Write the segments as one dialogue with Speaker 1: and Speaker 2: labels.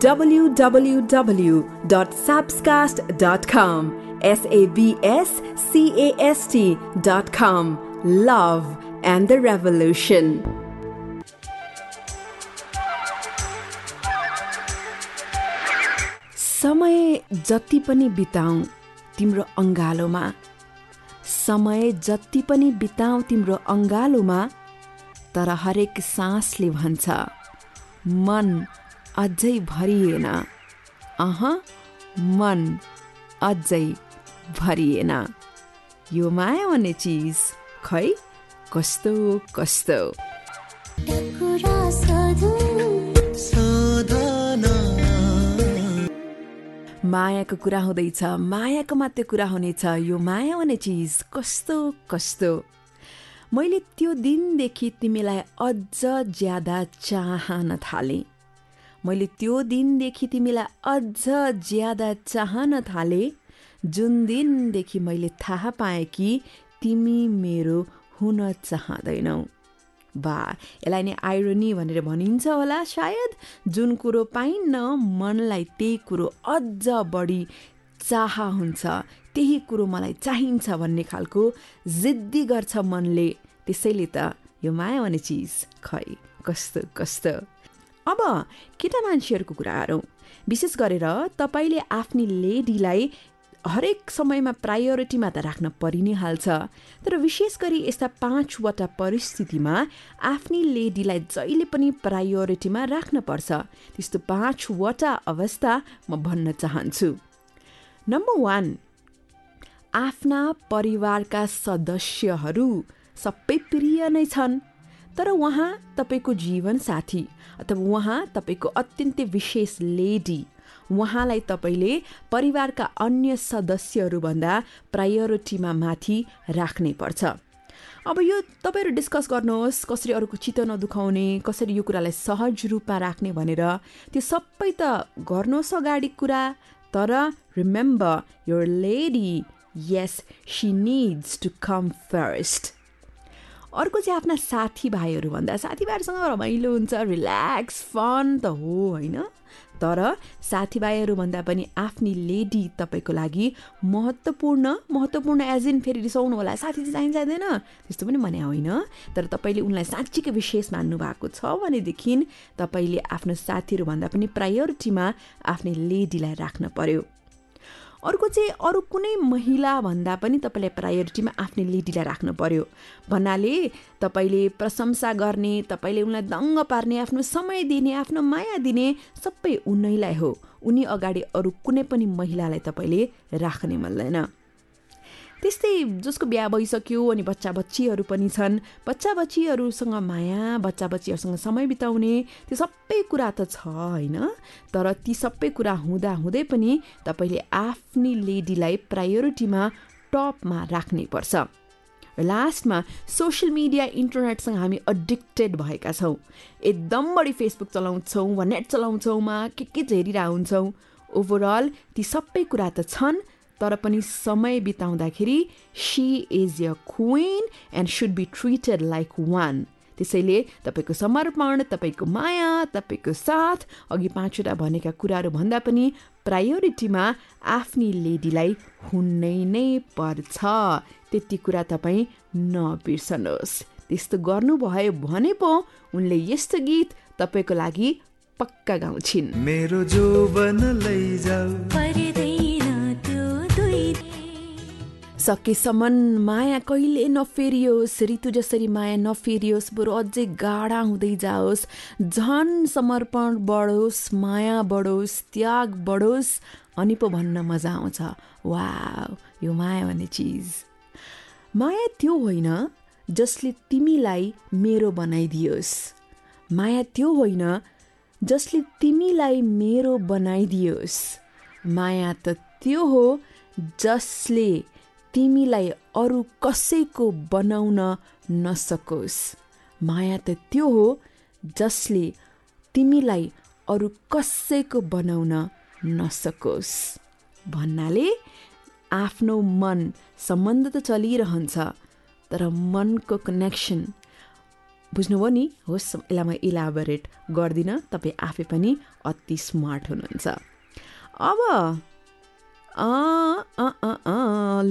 Speaker 1: www.sabscast.com. S A B S C A S T.com. Love and the Revolution. समय जति पनि बिताउँ तिम्रो अङ्गालोमा समय जति पनि बिताउँ तिम्रो अङ्गालोमा तर हरेक सासले भन्छ मन अझै भरिएन। अह मन अझै भरिएन। यो माया भन्ने चिज खै? कस्तो कस्तो? मायाको कुरा हुँदैछ मायाको मात्रै कुरा हुनेछ। यो माया भन्ने चिज कस्तो कस्तो? मैले त्यो दिनदेखि तिमीलाई अझ ज्यादा चाहन थालेँ। मैले त्यो दिनदेखि तिमीलाई अझ ज्यादा चाहन थालेँ। जुन दिनदेखि मैले थाहा पाएँ कि तिमी मेरो हुन चाहँदैनौ। बा यसलाई नै आइरोनी भनेर भनिन्छ होला सायद। जुन कुरो पाइन्न मनलाई त्यही कुरो अझ बढी चाह हुन्छ। त्यही कुरो मलाई चाहिन्छ भन्ने खालको जिद्दी गर्छ मनले। त्यसैले त यो माया भन्ने चिज खै कस्तो कस्तो। अब केटा मान्छेहरूको कुरा विशेष गरेर तपाईँले आफ्नी लेडीलाई हरेक समयमा प्रायोरिटीमा त राख्न परि नै हाल्छ। तर विशेष गरी यस्ता पाँचवटा परिस्थितिमा आफ्नी लेडीलाई जहिले पनि प्रायोरिटीमा राख्नपर्छ त्यस्तो पाँचवटा अवस्था म भन्न चाहन्छु। नम्बर वान आफ्ना परिवारका सदस्यहरू सबै प्रिय नै छन्। तर उहाँ तपाईँको जीवन साथी अथवा उहाँ तपाईँको अत्यन्तै विशेष लेडी। उहाँलाई तपाईँले परिवारका अन्य सदस्यहरूभन्दा प्रायोरिटीमा माथि राख्नै पर्छ। अब यो तपाईँहरू डिस्कस गर्नुहोस् कसरी अरूको चित्त नदुखाउने कसरी यो कुरालाई सहज रूपमा राख्ने भनेर। त्यो सबै त गर्नुहोस् अगाडि कुरा तर remember your lady yes she needs to come first अर्को चाहिँ आफ्ना साथीभाइहरूभन्दा साथीभाइहरूसँग रमाइलो हुन्छ रिल्याक्स फन त हो होइन? तर साथीभाइहरूभन्दा पनि आफ्नी लेडी तपाईँको लागि महत्त्वपूर्ण महत्त्वपूर्ण एज इन फेरि रिसाउनु होला। साथी चाहिँ चाहिँदैन त्यस्तो पनि भने होइन। तर तपाईँले उनलाई साँच्चीकै विशेष मान्नु भएको छ भनेदेखि तपाईँले आफ्नो साथीहरूभन्दा पनि प्रायोरिटीमा आफ्नै लेडीलाई राख्न पर्यो। अर्को चाहिँ अरू कुनै महिला भन्दा पनि तपाईँले प्रायोरिटीमा आफ्नै लेडीलाई राख्नु पर्यो। भन्नाले तपाईँले प्रशंसा गर्ने तपाईँले उनलाई दङ्ग पार्ने आफ्नो समय दिने आफ्नो माया दिने सबै उनैलाई हो। उनी अगाडि अरू कुनै पनि महिलालाई तपाईँले राख्ने मिल्दैन त्यस्तै जसको बिहा भइसक्यो अनि बच्चा बच्चीहरू पनि छन्। बच्चा बच्चीहरूसँग माया बच्चा बच्चीहरूसँग समय बिताउने त्यो सबै कुरा त छ होइन? तर ती सबै कुरा हुँदा हुँदै पनि तपाईँले आफ्नी लेडीलाई प्रायोरिटीमा टपमा राख्नै पर्छ। लास्टमा सोसियल मिडिया इन्टरनेटसँग हामी एडिक्टेड भएका छौँ। एकदम बढी फेसबुक चलाउँछौँ वा नेट चलाउँछौँ के के हेरिरहेको हुन्छौँ। ओभरअल ती सबै कुरा त छन् तर पनि समय बिताउँदाखेरि she is a queen and should be treated like one त्यसैले तपाईँको समर्पण तपाईँको माया तपाईँको साथ अघि पाँचवटा भनेका कुराहरू भन्दा पनि प्रायोरिटीमा आफ्नी लेडीलाई हुनै नै पर्छ। त्यति कुरा तपाईँ नबिर्सनुहोस्। त्यस्तो गर्नुभयो भने पो उनले यस्तो गीत तपाईँको लागि पक्का गाउँछिन्। मेरो सकेसम्म माया कहिले नफेरियोस्? ऋतु जसरी माया नफेरियोस् बरु अझै गाढा हुँदै जाओस्। झन समर्पण बढोस् माया बढोस् त्याग बढोस् अनि पो भन्न मजा आउँछ। वा यो माया भन्ने चिज। माया त्यो होइन जसले तिमीलाई मेरो बनाइदियोस्। माया त्यो होइन जसले तिमीलाई मेरो बनाइदियोस्। माया त त्यो हो जसले तिमीलाई अरू कसैको बनाउन नसकोस्। माया त त्यो हो जसले तिमीलाई अरू कसैको बनाउन नसकोस्। भन्नाले आफ्नो मन सम्बन्ध त चलिरहन्छ तर मनको कनेक्सन बुझ्नुभयो नि होस् यसलाई म इलाबोरेट गर्दिनँ तपाईँ आफै पनि अति स्मार्ट हुनुहुन्छ। अब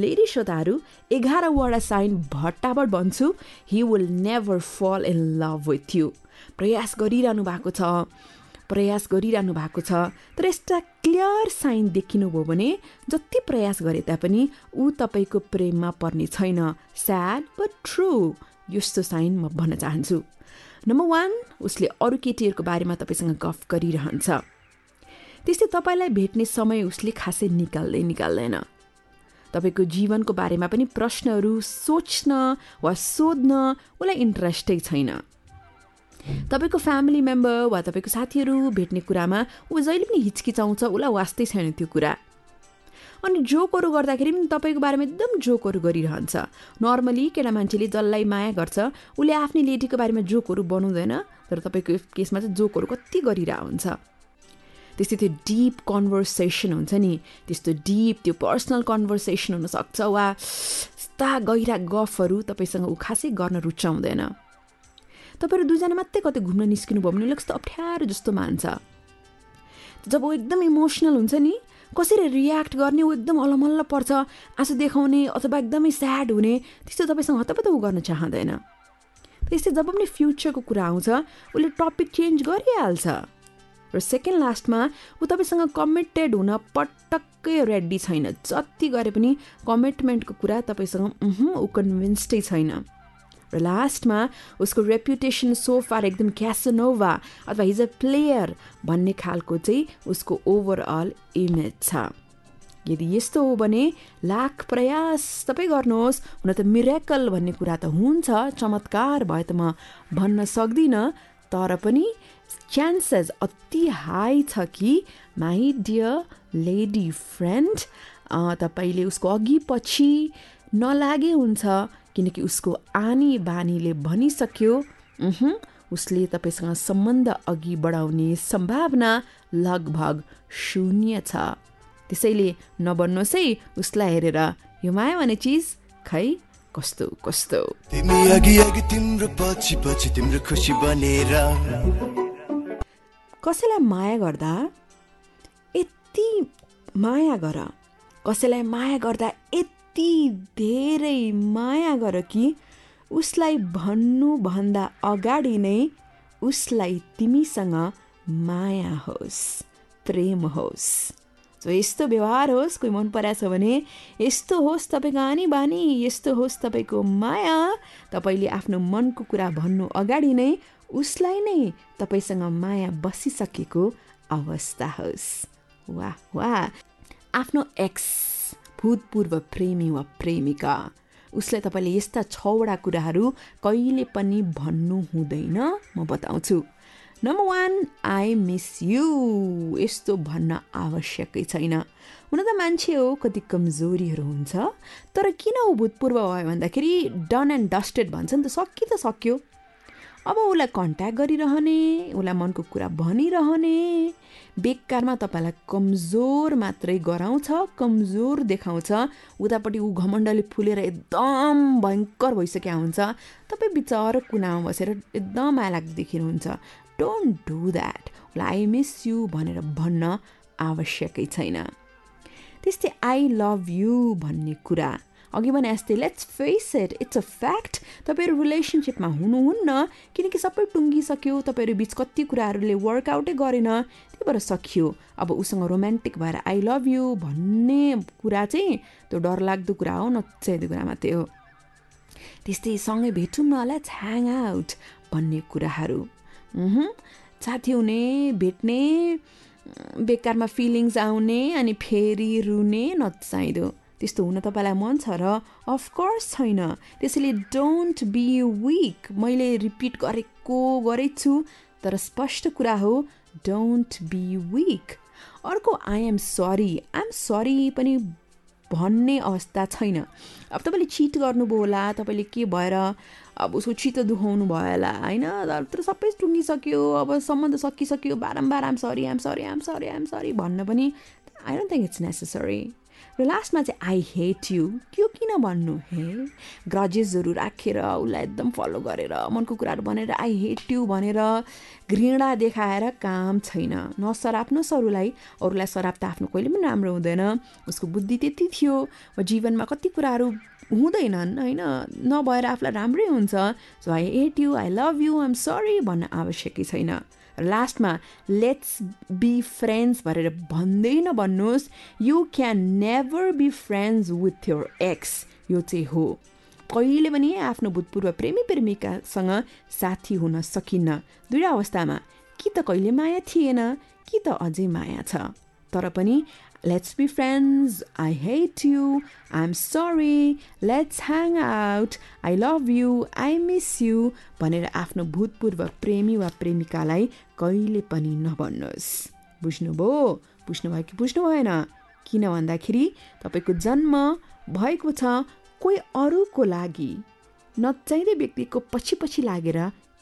Speaker 1: लेडी श्रोताहरू एघारवटा साइन भट्टाभट भन्छु he will never fall in love with you प्रयास गरिरहनु भएको छ। प्रयास गरिरहनु भएको छ। तर यस्ता क्लियर साइन देखिनुभयो भने जति प्रयास गरे तापनि ऊ तपाईँको प्रेममा पर्ने छैन। स्याड बट ट्रु यस्तो साइन म भन्न चाहन्छु। नम्बर वान उसले अरू केटीहरूको बारेमा तपाईँसँग गफ गरिरहन्छ। त्यस्तै तपाईँलाई भेट्ने समय उसले खासै निकाल्दै निकाल्दैन। तपाईँको जीवनको बारेमा पनि प्रश्नहरू सोच्न वा सोध्न उसलाई इन्ट्रेस्टै छैन। तपाईँको फ्यामिली मेम्बर वा तपाईँको साथीहरू भेट्ने कुरामा ऊ जहिले पनि हिचकिचाउँछ उसलाई वास्तै छैन त्यो कुरा। अनि जोकहरू गर्दाखेरि पनि तपाईँको बारेमा एकदम जोकहरू गरिरहन्छ। नर्मली केटा मान्छेले जसलाई माया गर्छ उसले आफ्नै लेडीको बारेमा जोकहरू बनाउँदैन तर तपाईँको केसमा चाहिँ जोकहरू कति गरिरहेको हुन्छ त्यस्तै त्यो डिप कन्भर्सेसन हुन्छ नि। त्यस्तो डिप त्यो पर्सनल कन्भर्सेसन हुनसक्छ वा यस्ता गहिरा गफहरू तपाईँसँग ऊ खासै गर्न रुचाउँदैन तपाईँहरू दुईजना मात्रै कतै घुम्न निस्किनु भयो भने उसले कस्तो अप्ठ्यारो जस्तो मान्छ। जब ऊ एकदम इमोसनल हुन्छ नि कसरी रियाक्ट गर्ने ऊ एकदम अलमल्ल पर्छ आँसु देखाउने अथवा एकदमै स्याड हुने त्यस्तो तपाईँसँग हतपत ऊ गर्न चाहँदैन। त्यस्तै जब पनि फ्युचरको कुरा आउँछ उसले टपिक चेन्ज गरिहाल्छ। र सेकेन्ड लास्टमा ऊ तपाईँसँग कमिटेड हुन पटक्कै रेडी छैन। जति गरे पनि कमिटमेन्टको कुरा तपाईँसँग ऊ कन्भिन्स्डै छैन। र लास्टमा उसको रेपुटेसन सोफार एकदम क्यासनोभा अथवा हिज अ प्लेयर भन्ने खालको चाहिँ उसको ओभरअल इमेज छ। यदि यस्तो हो भने लाख प्रयास तपाईँ गर्नुहोस् हुन त मिरेकल भन्ने कुरा त हुन्छ चमत्कार भए त म भन्न सक्दिनँ। तर पनि चान्सेस अति हाई छ कि माई डियर लेडी फ्रेन्ड तपाईँले उसको अघि पछि नलागे हुन्छ किनकि उसको आनी बानीले भनिसक्यो उसले तपाईँसँग सम्बन्ध अघि बढाउने सम्भावना लगभग शून्य छ। त्यसैले नबन्नुहोस् है उसलाई हेरेर। यो माया भन्ने चिज खै कस्तो कस्तो? तिमी अघि अघि तिम्रो पछि पछि तिम्रो खुसी बनेर। कसैलाई माया गर्दा? यति माया गर। कसैलाई माया गर्दा यति यति धेरै माया गर कि उसलाई भन्नुभन्दा अगाडि नै उसलाई तिमीसँग माया होस् प्रेम होस्। सो यस्तो व्यवहार होस् कोही मन परेको छ भने यस्तो होस् तपाईँको आनी बानी यस्तो होस् तपाईँको माया। तपाईँले आफ्नो मनको कुरा भन्नु अगाडि नै उसलाई नै तपाईँसँग माया बसिसकेको अवस्था होस्। वाह वाह! आफ्नो एक्स भूतपूर्व प्रेमी वा प्रेमिका उसलाई तपाईँले यस्ता छवटा कुराहरू कहिले पनि भन्नु हुँदैन म बताउँछु। Number one I miss you यस्तो भन्न आवश्यकै छैन। हुन त मान्छे हो कति कमजोरीहरू हुन्छ। तर किन ऊ भूतपूर्व भयो भन्दाखेरि डन एन्ड डस्टेड भन्छ नि त सकि त सक्यो। अब उसलाई कन्ट्याक्ट गरिरहने उसलाई मनको कुरा भनिरहने बेकारमा तपाईँलाई कमजोर मात्रै गराउँछ कमजोर देखाउँछ। उतापट्टि ऊ घमण्डले फुलेर एकदम भयङ्कर भइसकेका हुन्छ। तपाईँ बिचरा कुनामा बसेर एकदम माया देखिनुहुन्छ। Don't do that I miss you भनेर भन्न आवश्यकै छैन। त्यस्तै आई लभ यु भन्ने कुरा। अघि भने जस्तै let's face it it's a fact तपाईँहरू रिलेसनसिपमा हुनुहुन्न किनकि सबै टुङ्गिसक्यो तपाईँहरू बिच कति कुराहरूले वर्कआउटै गरेन त्यही भएर सकियो। अब उसँग रोमान्टिक भएर आई लभ यु भन्ने कुरा चाहिँ त्यो डरलाग्दो कुरा हो नचाहिँदो कुरा मात्रै हो। त्यस्तै सँगै भेटौँ न लेट्स ह्याङ आउट भन्ने कुराहरू। साथी हुने भेट्ने बेकारमा फिलिङ्स आउने अनि फेरि रुने नचाहिँदो। त्यस्तो हुन तपाईँलाई मन छ र अफकोर्स छैन। त्यसैले डोन्ट बी विक मैले रिपिट गरेको गरेछु तर स्पष्ट कुरा हो डोन्ट बी विक अर्को I am sorry I am sorry पनि भन्ने अवस्था छैन। अब तपाईँले चिट गर्नुभयो होला तपाईँले के भएर अब उसको चित्त दुखाउनु भयो होला होइन? तर सबै टुङ्गिसक्यो अब सम्बन्ध सकिसक्यो बारम्बार I'm sorry I'm sorry I'm sorry I'm sorry भन्न पनि I don't think it's necessary र लास्टमा चाहिँ आई हेट यु त्यो किन भन्नु हे? ग्रजेसहरू राखेर उसलाई एकदम फलो गरेर मनको कुराहरू भनेर आई हेट यु भनेर घृणा देखाएर काम छैन। नसराप्नुहोस् अरूलाई अरूलाई सराप त आफ्नो कहिले पनि राम्रो हुँदैन। उसको बुद्धि त्यति थियो जीवनमा कति कुराहरू हुँदैनन् होइन? नभएर आफूलाई राम्रै हुन्छ। So I hate you I love you I'm sorry भन्न आवश्यकै छैन। लास्टमा लेट्स बी फ्रेन्ड्स भनेर भन्दै नभन्नुहोस् you can never be friends with your ex यो चाहिँ हो। कहिले पनि आफ्नो भूतपूर्व प्रेमी प्रेमिकासँग साथी हुन सकिन्न। दुईवटा अवस्थामा कि त कहिले माया थिएन कि त अझै माया छ? तर पनि be friends I hate you I am sorry let's hang out I love you I miss you भनेर आफ्नो भूतपूर्व प्रेमी वा प्रेमिकालाई कहिले पनि नभन्नुहोस्। बुझ्नुभयो? बुझ्नुभयो कि बुझ्नु भएन किन भन्दाखेरि तपाईँको जन्म भएको छ कोही अरूको लागि नचाहिँदै व्यक्तिको पछि पछि लागेर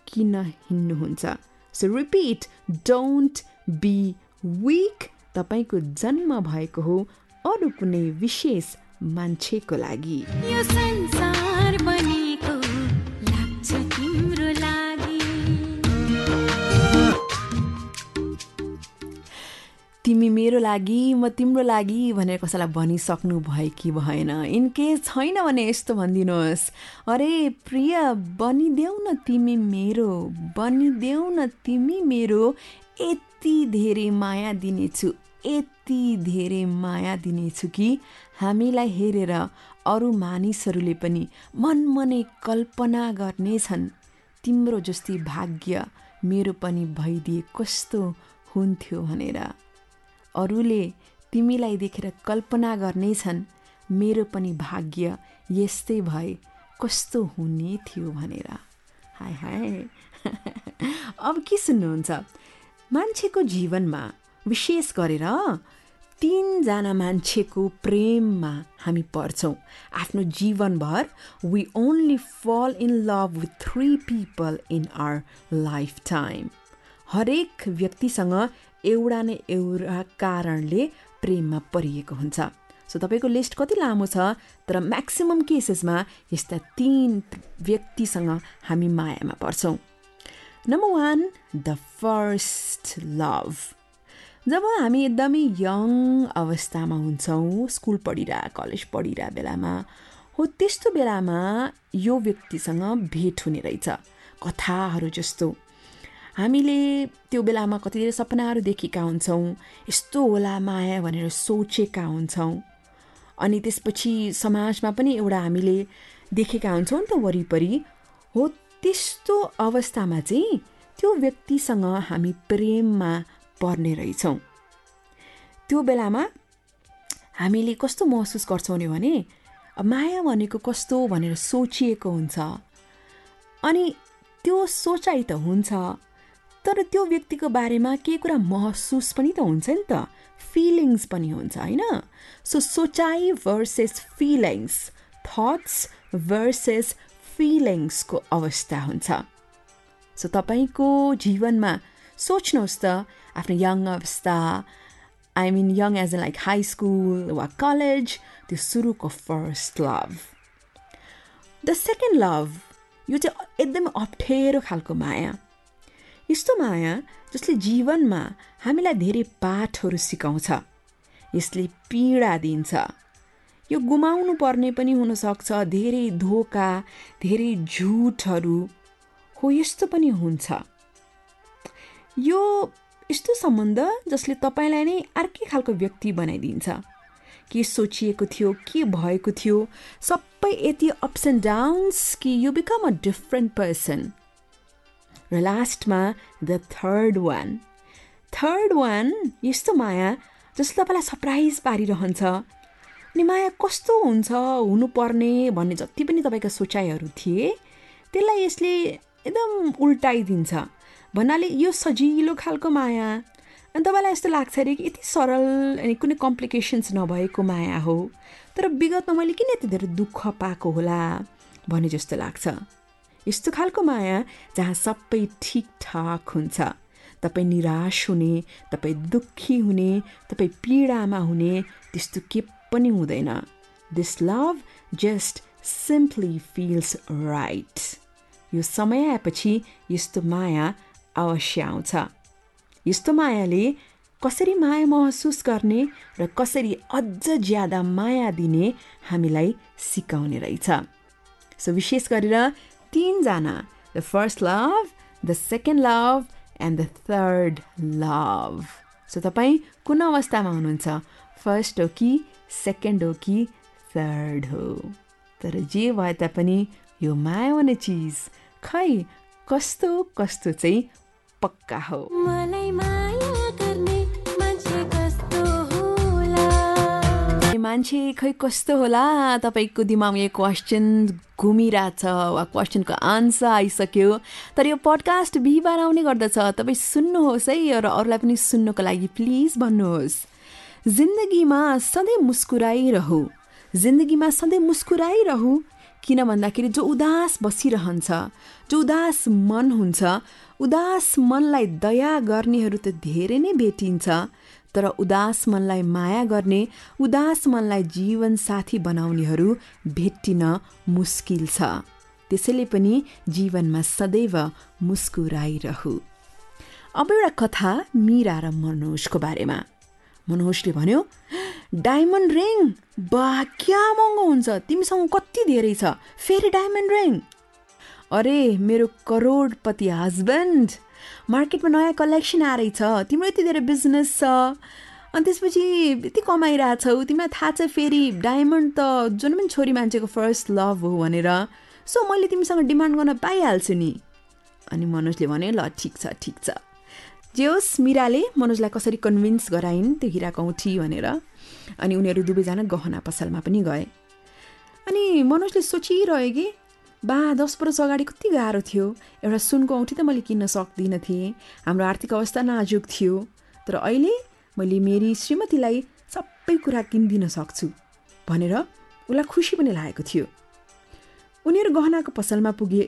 Speaker 1: किन हिँड्नुहुन्छ? So repeat don't be weak तपाईँको जन्म भएको हो अरू कुनै विशेष मान्छेको लागि। तिमी मेरो लागि म तिम्रो लागि भनेर कसैलाई भनिसक्नु भयो कि भएन। इनकेस छैन भने यस्तो भनिदिनुहोस्। अरे प्रिय बनिदेऊ न तिमी मेरो बनिदेऊ न तिमी मेरो यति धेरै माया दिनेछु यति धेरै माया दिनेछु कि हामीलाई हेरेर अरू मानिसहरूले पनि मनमनै कल्पना गर्नेछन्। तिम्रो जस्तै भाग्य मेरो पनि भइदिए कस्तो हुन्थ्यो भनेर। अरूले तिमीलाई देखेर कल्पना गर्नेछन् मेरो पनि भाग्य यस्तै भए कस्तो हुने थियो भनेर। हाय हाय। अब के सुन्नुहुन्छ? मान्छेको जीवनमा विशेष गरेर तिनजना मान्छेको प्रेममा हामी पर्छौँ। आफ्नो जीवनभर we only fall in love with three people in our lifetime हरेक व्यक्तिसँग एउटा न एउटा कारणले प्रेममा परिएको हुन्छ। सो तपाईँको लिस्ट कति लामो छ तर म्याक्सिमम् केसेसमा यस्ता तिन व्यक्तिसँग हामी मायामा पर्छौँ। Number one the first love जब हामी एकदमै यङ अवस्थामा हुन्छौँ स्कुल पढिरह कलेज पढिरह बेलामा हो त्यस्तो बेलामा यो व्यक्तिसँग भेट हुने रहेछ। कथाहरू जस्तो। हामीले त्यो बेलामा कति धेरै सपनाहरू देखेका हुन्छौँ यस्तो होला माया भनेर सोचेका हुन्छौँ। अनि त्यसपछि समाजमा पनि एउटा हामीले देखेका हुन्छौँ नि त वरिपरि हो त्यस्तो अवस्थामा चाहिँ त्यो व्यक्तिसँग हामी प्रेममा पर्ने रहेछौँ। त्यो बेलामा हामीले कस्तो महसुस गर्छौँ भने माया भनेको कस्तो भनेर सोचिएको हुन्छ। अनि त्यो सोचाइ त हुन्छ तर त्यो व्यक्तिको बारेमा केही कुरा महसुस पनि त हुन्छ नि त। फिलिङ्स पनि हुन्छ होइन? सो सोचाइ भर्सेस फिलिङ्स थट्स भर्सेस फिलिङ्सको अवस्था हुन्छ। सो तपाईँको जीवनमा सोच्नुहोस् त आफ्नो यङ अवस्था I mean young age a like high school वा कलेज त्यो सुरुको first love the second love यो चाहिँ एकदमै अप्ठ्यारो खालको माया। यस्तो माया जसले जीवनमा हामीलाई धेरै पाठहरू सिकाउँछ यसले पीडा दिन्छ। यो गुमाउनु पर्ने पनि हुनसक्छ धेरै धोका धेरै झुटहरू हो यस्तो पनि हुन्छ। यो यस्तो सम्बन्ध जसले तपाईँलाई नै अर्कै खालको व्यक्ति बनाइदिन्छ। के सोचिएको थियो के भएको थियो सबै यति अप्स एन्ड डाउन्स कि you become a different person र लास्टमा the third one third one यस्तो माया जसले तपाईँलाई सरप्राइज पारिरहन्छ। अनि माया कस्तो हुन्छ हुनुपर्ने भन्ने जति पनि तपाईँका सोचाइहरू थिए त्यसलाई यसले एकदम उल्टाइदिन्छ। भन्नाले यो सजिलो खालको माया। अनि तपाईँलाई यस्तो लाग्छ अरे कि यति सरल अनि कुनै कम्प्लिकेसन्स नभएको माया हो तर विगतमा मैले किन यति धेरै दुःख पाएको होला भने जस्तो लाग्छ। यस्तो खालको माया जहाँ सबै ठिकठाक हुन्छ। तपाईँ निराश हुने तपाईँ दुःखी हुने तपाईँ पीडामा हुने त्यस्तो के पनि हुँदैन। This love just simply feels right यो समय आएपछि यस्तो माया अवश्य आउँछ। यस्तो मायाले कसरी माया महसुस गर्ने र कसरी अझ ज्यादा माया दिने हामीलाई सिकाउने रहेछ। सो विशेष गरेर तिनजना the first love the second love and the third love so तपाईँ कुन अवस्थामा हुनुहुन्छ? फर्स्ट हो कि सेकेन्ड हो कि थर्ड हो. तर जे भए तापनि यो माया हुने चिज खै कस्तो कस्तो चाहिँ पक्का हो?
Speaker 2: मलाई माया गर्ने मान्छे कस्तो होला?
Speaker 1: मान्छे खै कस्तो होला? तपाईँको दिमागमा यो क्वेसन घुमिरहेछ वा क्वेसनको आन्सर आइसक्यो। तर यो पडकास्ट बिहिबार आउने गर्दछ। तपाईँ सुन्नुहोस् है र अरूलाई पनि सुन्नुको लागि प्लिज भन्नुहोस्। जिन्दगीमा सधैँ मुस्कुराइरहँ जिन्दगीमा सधैँ मुस्कुराइरहँ किन भन्दाखेरि जो उदास बसिरहन्छ जो उदास मन हुन्छ उदास मनलाई दया गर्नेहरू त धेरै नै भेटिन्छ तर उदास मनलाई माया गर्ने उदास मनलाई जीवनसाथी बनाउनेहरू भेट्टिन मुस्किल छ। त्यसैले पनि जीवनमा सदैव मुस्कुराइरहु अब एउटा कथा मिरा र मनोजको बारेमा। मनोजले भन्यो डायमन्ड रिङ? बा क्या महँगो हुन्छ? तिमीसँग कति धेरै छ? फेरि डायमन्ड रिङ? अरे मेरो करोडपति हस्बेन्ड मार्केटमा नयाँ कलेक्सन आएछ तिम्रो यति धेरै बिजनेस छ। अनि त्यसपछि यति कमाइरहेछौ। तिमीलाई थाहा छ फेरि डायमन्ड त जुन पनि छोरी मान्छेको फर्स्ट लभ हो भनेर। सो मैले तिमीसँग डिमान्ड गर्न पाइहाल्छु नि। अनि मनोजले भन्यो ल ठिक छ ठिक छ। जे होस् मिराले मनोजलाई कसरी कन्भिन्स गराइन् त्यो हिराको औँठी भनेर अनि उनीहरू दुवैजना गहना पसलमा पनि गए अनि मनोजले सोचिरह्यो कि बा दस वर्ष अगाडि कति गाह्रो थियो एउटा सुनको औँठी त मैले किन्न सक्दिनँ थिएँ हाम्रो आर्थिक अवस्था नाजुक थियो तर अहिले मैले मेरी श्रीमतीलाई सबै कुरा किनिदिन सक्छु भनेर उसलाई खुसी पनि लागेको थियो उनीहरू गहनाको पसलमा पुगे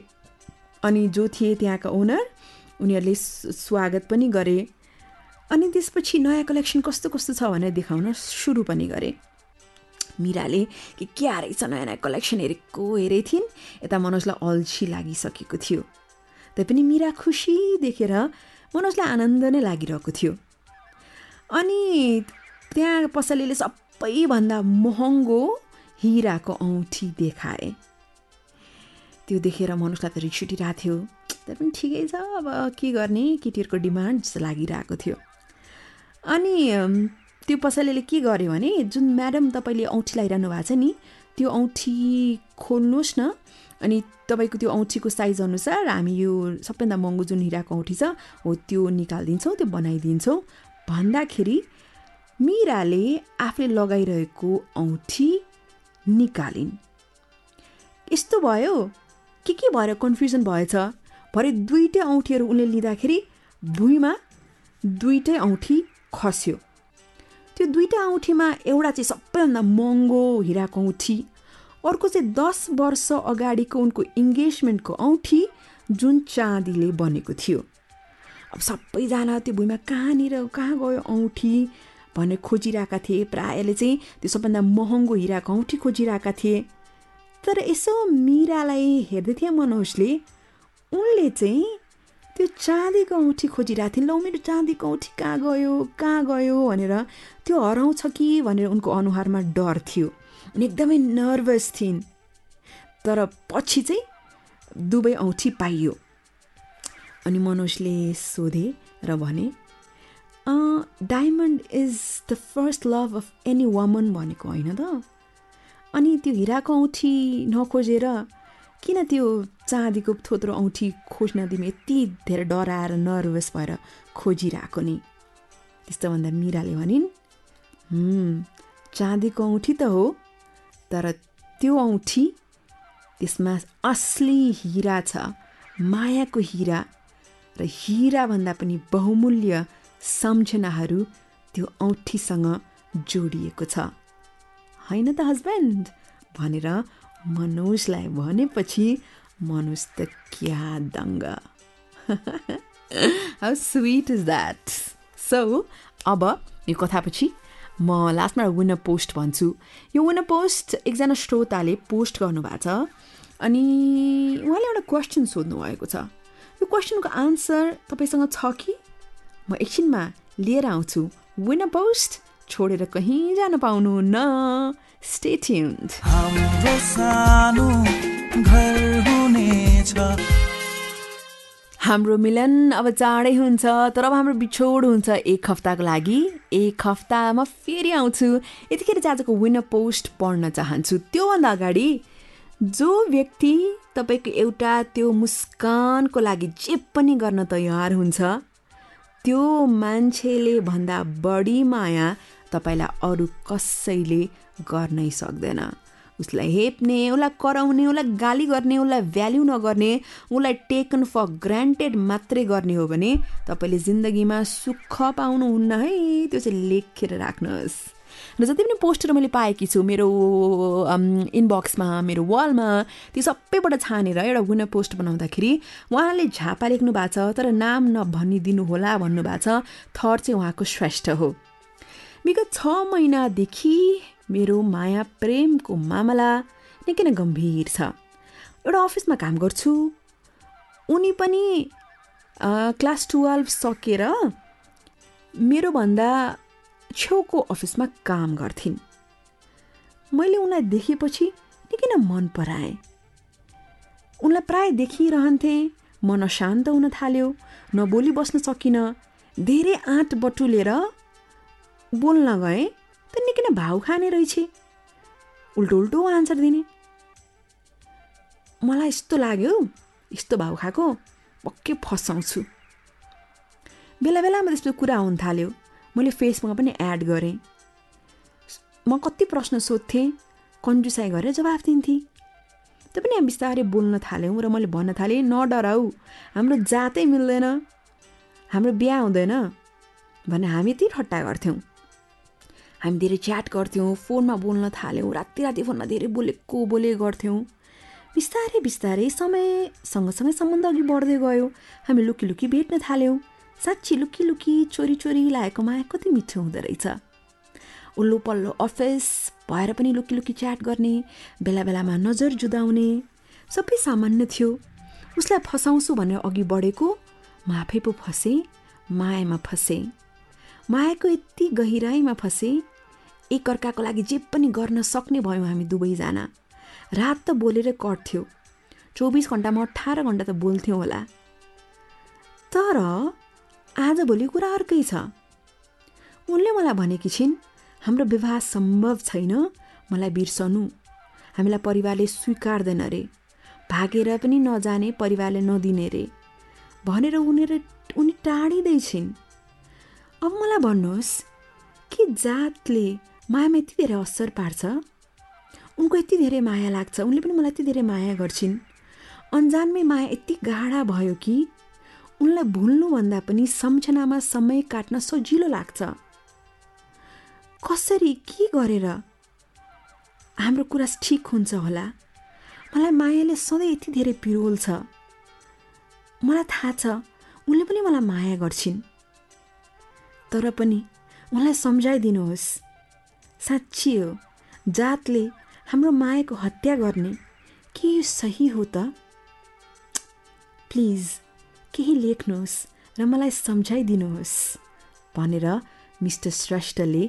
Speaker 1: अनि जो थिए त्यहाँका ओनर उनीहरूले स्वागत पनि गरे। अनि त्यसपछि नयाँ कलेक्सन कस्तो कस्तो छ भनेर देखाउन सुरु पनि गरे। मिराले कि के रहेछ नयाँ नयाँ कलेक्सन हेरेको हेरे थिइन्। यता मनोजलाई अल्छी लागिसकेको थियो। तैपनि मिरा खुसी देखेर मनोजलाई आनन्द नै लागिरहेको थियो। अनि त्यहाँ पसलेले सबैभन्दा महँगो हिराको औँठी देखाए। त्यो देखेर मनोजलाई त रिस उठिरहेको थियो। तर पनि ठिकै छ अब के गर्ने? केटीहरूको डिमान्ड जस्तो लागिरहेको थियो। अनि त्यो पसलेले के गर्यो भने जुन म्याडम तपाईँले औँठी लगाइरहनु भएको छ नि त्यो औँठी खोल्नुहोस् न। अनि तपाईँको त्यो औँठीको साइज अनुसार हामी यो सबैभन्दा महँगो जुन हिराको औँठी छ हो त्यो निकालिदिन्छौँ त्यो बनाइदिन्छौँ। भन्दाखेरि मिराले आफूले लगाइरहेको औँठी निकालिन्। यस्तो भयो। के के भएर कन्फ्युजन भएछ? भरे दुइटै औँठीहरू उसले लिँदाखेरि भुइँमा दुइटै औँठी खस्यो। त्यो दुइटा औँठीमा एउटा चाहिँ सबैभन्दा महँगो हिराको औँठी अर्को चाहिँ दस वर्ष अगाडिको उनको इङ्गेजमेन्टको औँठी जुन चाँदीले बनेको थियो। अब सबैजना त्यो भुइँमा कहाँनिर कहाँ गयो औँठी भनेर खोजिरहेका थिए। प्रायःले चाहिँ त्यो सबभन्दा महँगो हिराको औँठी खोजिरहेका थिए। तर यसो मिरालाई हेर्दै थिएँ मनोजले। उनले चाहिँ त्यो चाँदीको औँठी खोजिरहेको थिइन्। ल मेरो चाँदीको औँठी कहाँ गयो? कहाँ गयो? भनेर त्यो हराउँछ कि भनेर उनको अनुहारमा डर थियो। अनि एकदमै नर्भस थिइन्। तर पछि चाहिँ दुवै औँठी पाइयो। अनि मनोजले सोधे र भने diamond is the first love of any woman भनेको होइन त? अनि त्यो हिराको औँठी नखोजेर किन त्यो चाँदीको थोत्रो औँठी खोज्न तिमी यति धेरै डराएर नर्भस भएर खोजिरहेको नि? त्यस्तो भन्दा मिराले भनिन् चाँदीको औँठी त हो तर त्यो औँठी त्यसमा असली हिरा छ मायाको हिरा र हिराभन्दा पनि बहुमूल्य सम्झनाहरू त्यो औँठीसँग जोडिएको छ। होइन त हस्बेन्ड भनेर मनोजलाई भनेपछि मनोज त क्या दङ्ग। How sweet is that so अब यो कथापछि म लास्टमा विनर पोस्ट भन्छु। यो विनर पोस्ट एकजना श्रोताले पोस्ट गर्नुभएको छ अनि उहाँले एउटा क्वेसन सोध्नुभएको छ। यो क्वेसनको आन्सर तपाईँसँग छ कि? म एकछिनमा लिएर आउँछु। विनर पोस्ट छोडेर कहीँ जान पाउनुहुन्न स्टे ट्युन्ड
Speaker 3: हाम्रो सानो घर हुनेछ।
Speaker 1: हाम्रो मिलन अब चाँडै हुन्छ तर अब हाम्रो बिछोड हुन्छ एक हप्ताको लागि। एक हप्तामा फेरि आउँछु। यतिखेर चाहिँ आजको विनर पोस्ट पढ्न चाहन्छु। त्योभन्दा अगाडि जो व्यक्ति तपाईँको एउटा त्यो मुस्कानको लागि जे पनि गर्न तयार हुन्छ त्यो मान्छेले भन्दा बढी माया तपाईँलाई अरू कसैले गर्नै सक्दैन। उसलाई हेप्ने उसलाई कराउने उसलाई गाली गर्ने उसलाई भ्याल्यु नगर्ने उसलाई टेकन फर ग्रान्टेड मात्रै गर्ने हो भने तपाईँले जिन्दगीमा सुख पाउनुहुन्न है त्यो चाहिँ लेखेर राख्नुहोस्। र जति पनि पोस्टर मैले पाएकी छु मेरो इनबक्समा मेरो वालमा ती सबैबाट छानेर एउटा विनर पोस्ट बनाउँदाखेरि उहाँले झापा लेख्नु भएको छ तर नाम नभनिदिनु होला भन्नुभएको छ थर चाहिँ उहाँको श्रेष्ठ हो। विगत छ महिनादेखि मेरो माया प्रेमको मामला निकै नै गम्भीर छ। एउटा अफिसमा काम गर्छु। उनी पनि क्लास टुवेल्भ सकेर मेरोभन्दा छेउको अफिसमा काम गर्थिन्। मैले उनलाई देखेपछि निकै नै मन पराएँ। उनलाई प्राय देखिरहन्थेँ मन अशान्त हुन थाल्यो नबोली बस्न सकिनँ धेरै आँट बटुलेर बोल्न गएँ त निकै नै भाउ खाने रहेछ उल्टो उल्टो आन्सर दिने। मलाई यस्तो लाग्यो यस्तो भाउ खाएको पक्कै फसाउँछु। बेला बेलामा त्यस्तो कुरा हुन थाल्यो। मैले फेसबुकमा पनि एड गरेँ। म कति प्रश्न सोध्थेँ कन्जुसाइ गरेर जवाफ दिन्थेँ। त्यो पनि बिस्तारै बोल्न थाल्यौँ र मैले भन्न थालेँ नडराउ हाम्रो जातै मिल्दैन हाम्रो बिहा हुँदैन भने हामी त्यही ठट्टा गर्थ्यौँ। हामी धेरै च्याट गर्थ्यौँ फोनमा बोल्न थाल्यौँ राति राति फोनमा धेरै बोलेको बोले गर्थ्यौँ। बिस्तारै बिस्तारै समय सँगसँगै सम्बन्ध अघि बढ्दै गयो। हामी लुकी लुकी भेट्न थाल्यौँ। साँच्ची लुकी लुकी चोरी चोरी लागेको माया कति मिठो हुँदो रहेछ। उल्लो पल्लो अफिस भएर पनि लुकी लुकी च्याट गर्ने बेला बेलामा नजर जुदाउने सबै सामान्य थियो। उसलाई फसाउँछु भनेर अघि बढेको म आफै पो फसेँ मायामा फसेँ। मायाको यति गहिराइमा फसेँ एकअर्काको लागि जे पनि गर्न सक्ने भयौँ हामी दुवैजना। रात त बोलेर कट्थ्यो। चौबिस घन्टामा अठार घन्टा त बोल्थ्यौँ होला। तर आजभोलि कुरा अर्कै छ। उनले मलाई भनेकी छिन् हाम्रो विवाह सम्भव छैन मलाई बिर्सनु। हामीलाई परिवारले स्वीकार्दैन रे। भागेर पनि नजाने परिवारले नदिने रे। भनेर उनीहरू उनी टाढिँदैछिन् अब मलाई भन्नुहोस् के जातले मायामा यति धेरै असर पार्छ? उनको यति धेरै माया लाग्छ। उनले पनि मलाई यति धेरै माया गर्छिन्। अन्जानमै माया यति गाढा भयो कि उनलाई भुल्नुभन्दा पनि सम्झनामा समय काट्न सजिलो लाग्छ। कसरी के गरेर हाम्रो कुरा ठिक हुन्छ होला? मलाई मायाले सधैँ यति धेरै पिरोल्छ मलाई थाहा छ उनले पनि मलाई माया गर्छिन्। तर पनि उनलाई सम्झाइदिनुहोस्। साँच्ची हो जातले हाम्रो मायाको हत्या गर्ने के यो सही हो त? प्लिज केही लेख्नुहोस् र मलाई सम्झाइदिनुहोस् भनेर मिस्टर श्रेष्ठले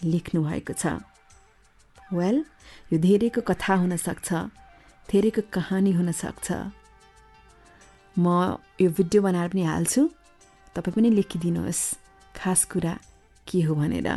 Speaker 1: लेख्नुभएको छ। वेल यो धेरैको कथा हुनसक्छ धेरैको कहानी हुनसक्छ म यो भिडियो बनाएर पनि हाल्छु तपाईँ पनि लेखिदिनुहोस्। खास कुरा के हो भनेर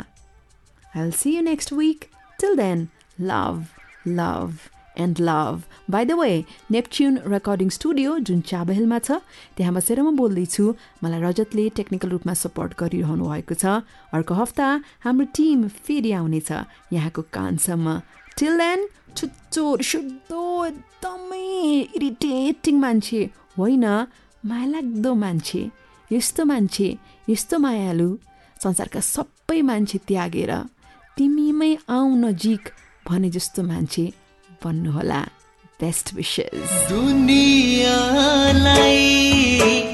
Speaker 1: I'll see you next week. Till then, love, love, and love. By the way, Neptune Recording Studio जुन चाबहेलमा छ त्यहाँ बसेर म बोल्दैछु। मलाई रजतले टेक्निकल रूपमा सपोर्ट गरिरहनु भएको छ। अर्को हप्ता हाम्रो टिम फेरि आउनेछ यहाँको कानसम्म। टिल देन छुच्चो रिसुद्धो एकदमै इरिटेटिङ मान्छे। होइन मायालाग्दो मान्छे। यस्तो मान्छे यस्तो मायालु संसारका सबै मान्छे त्यागेर तिमीमै आऊ नजिक भने जस्तो मान्छे बन्नुहोला। बेस्ट विसेस
Speaker 3: दुनियाँलाई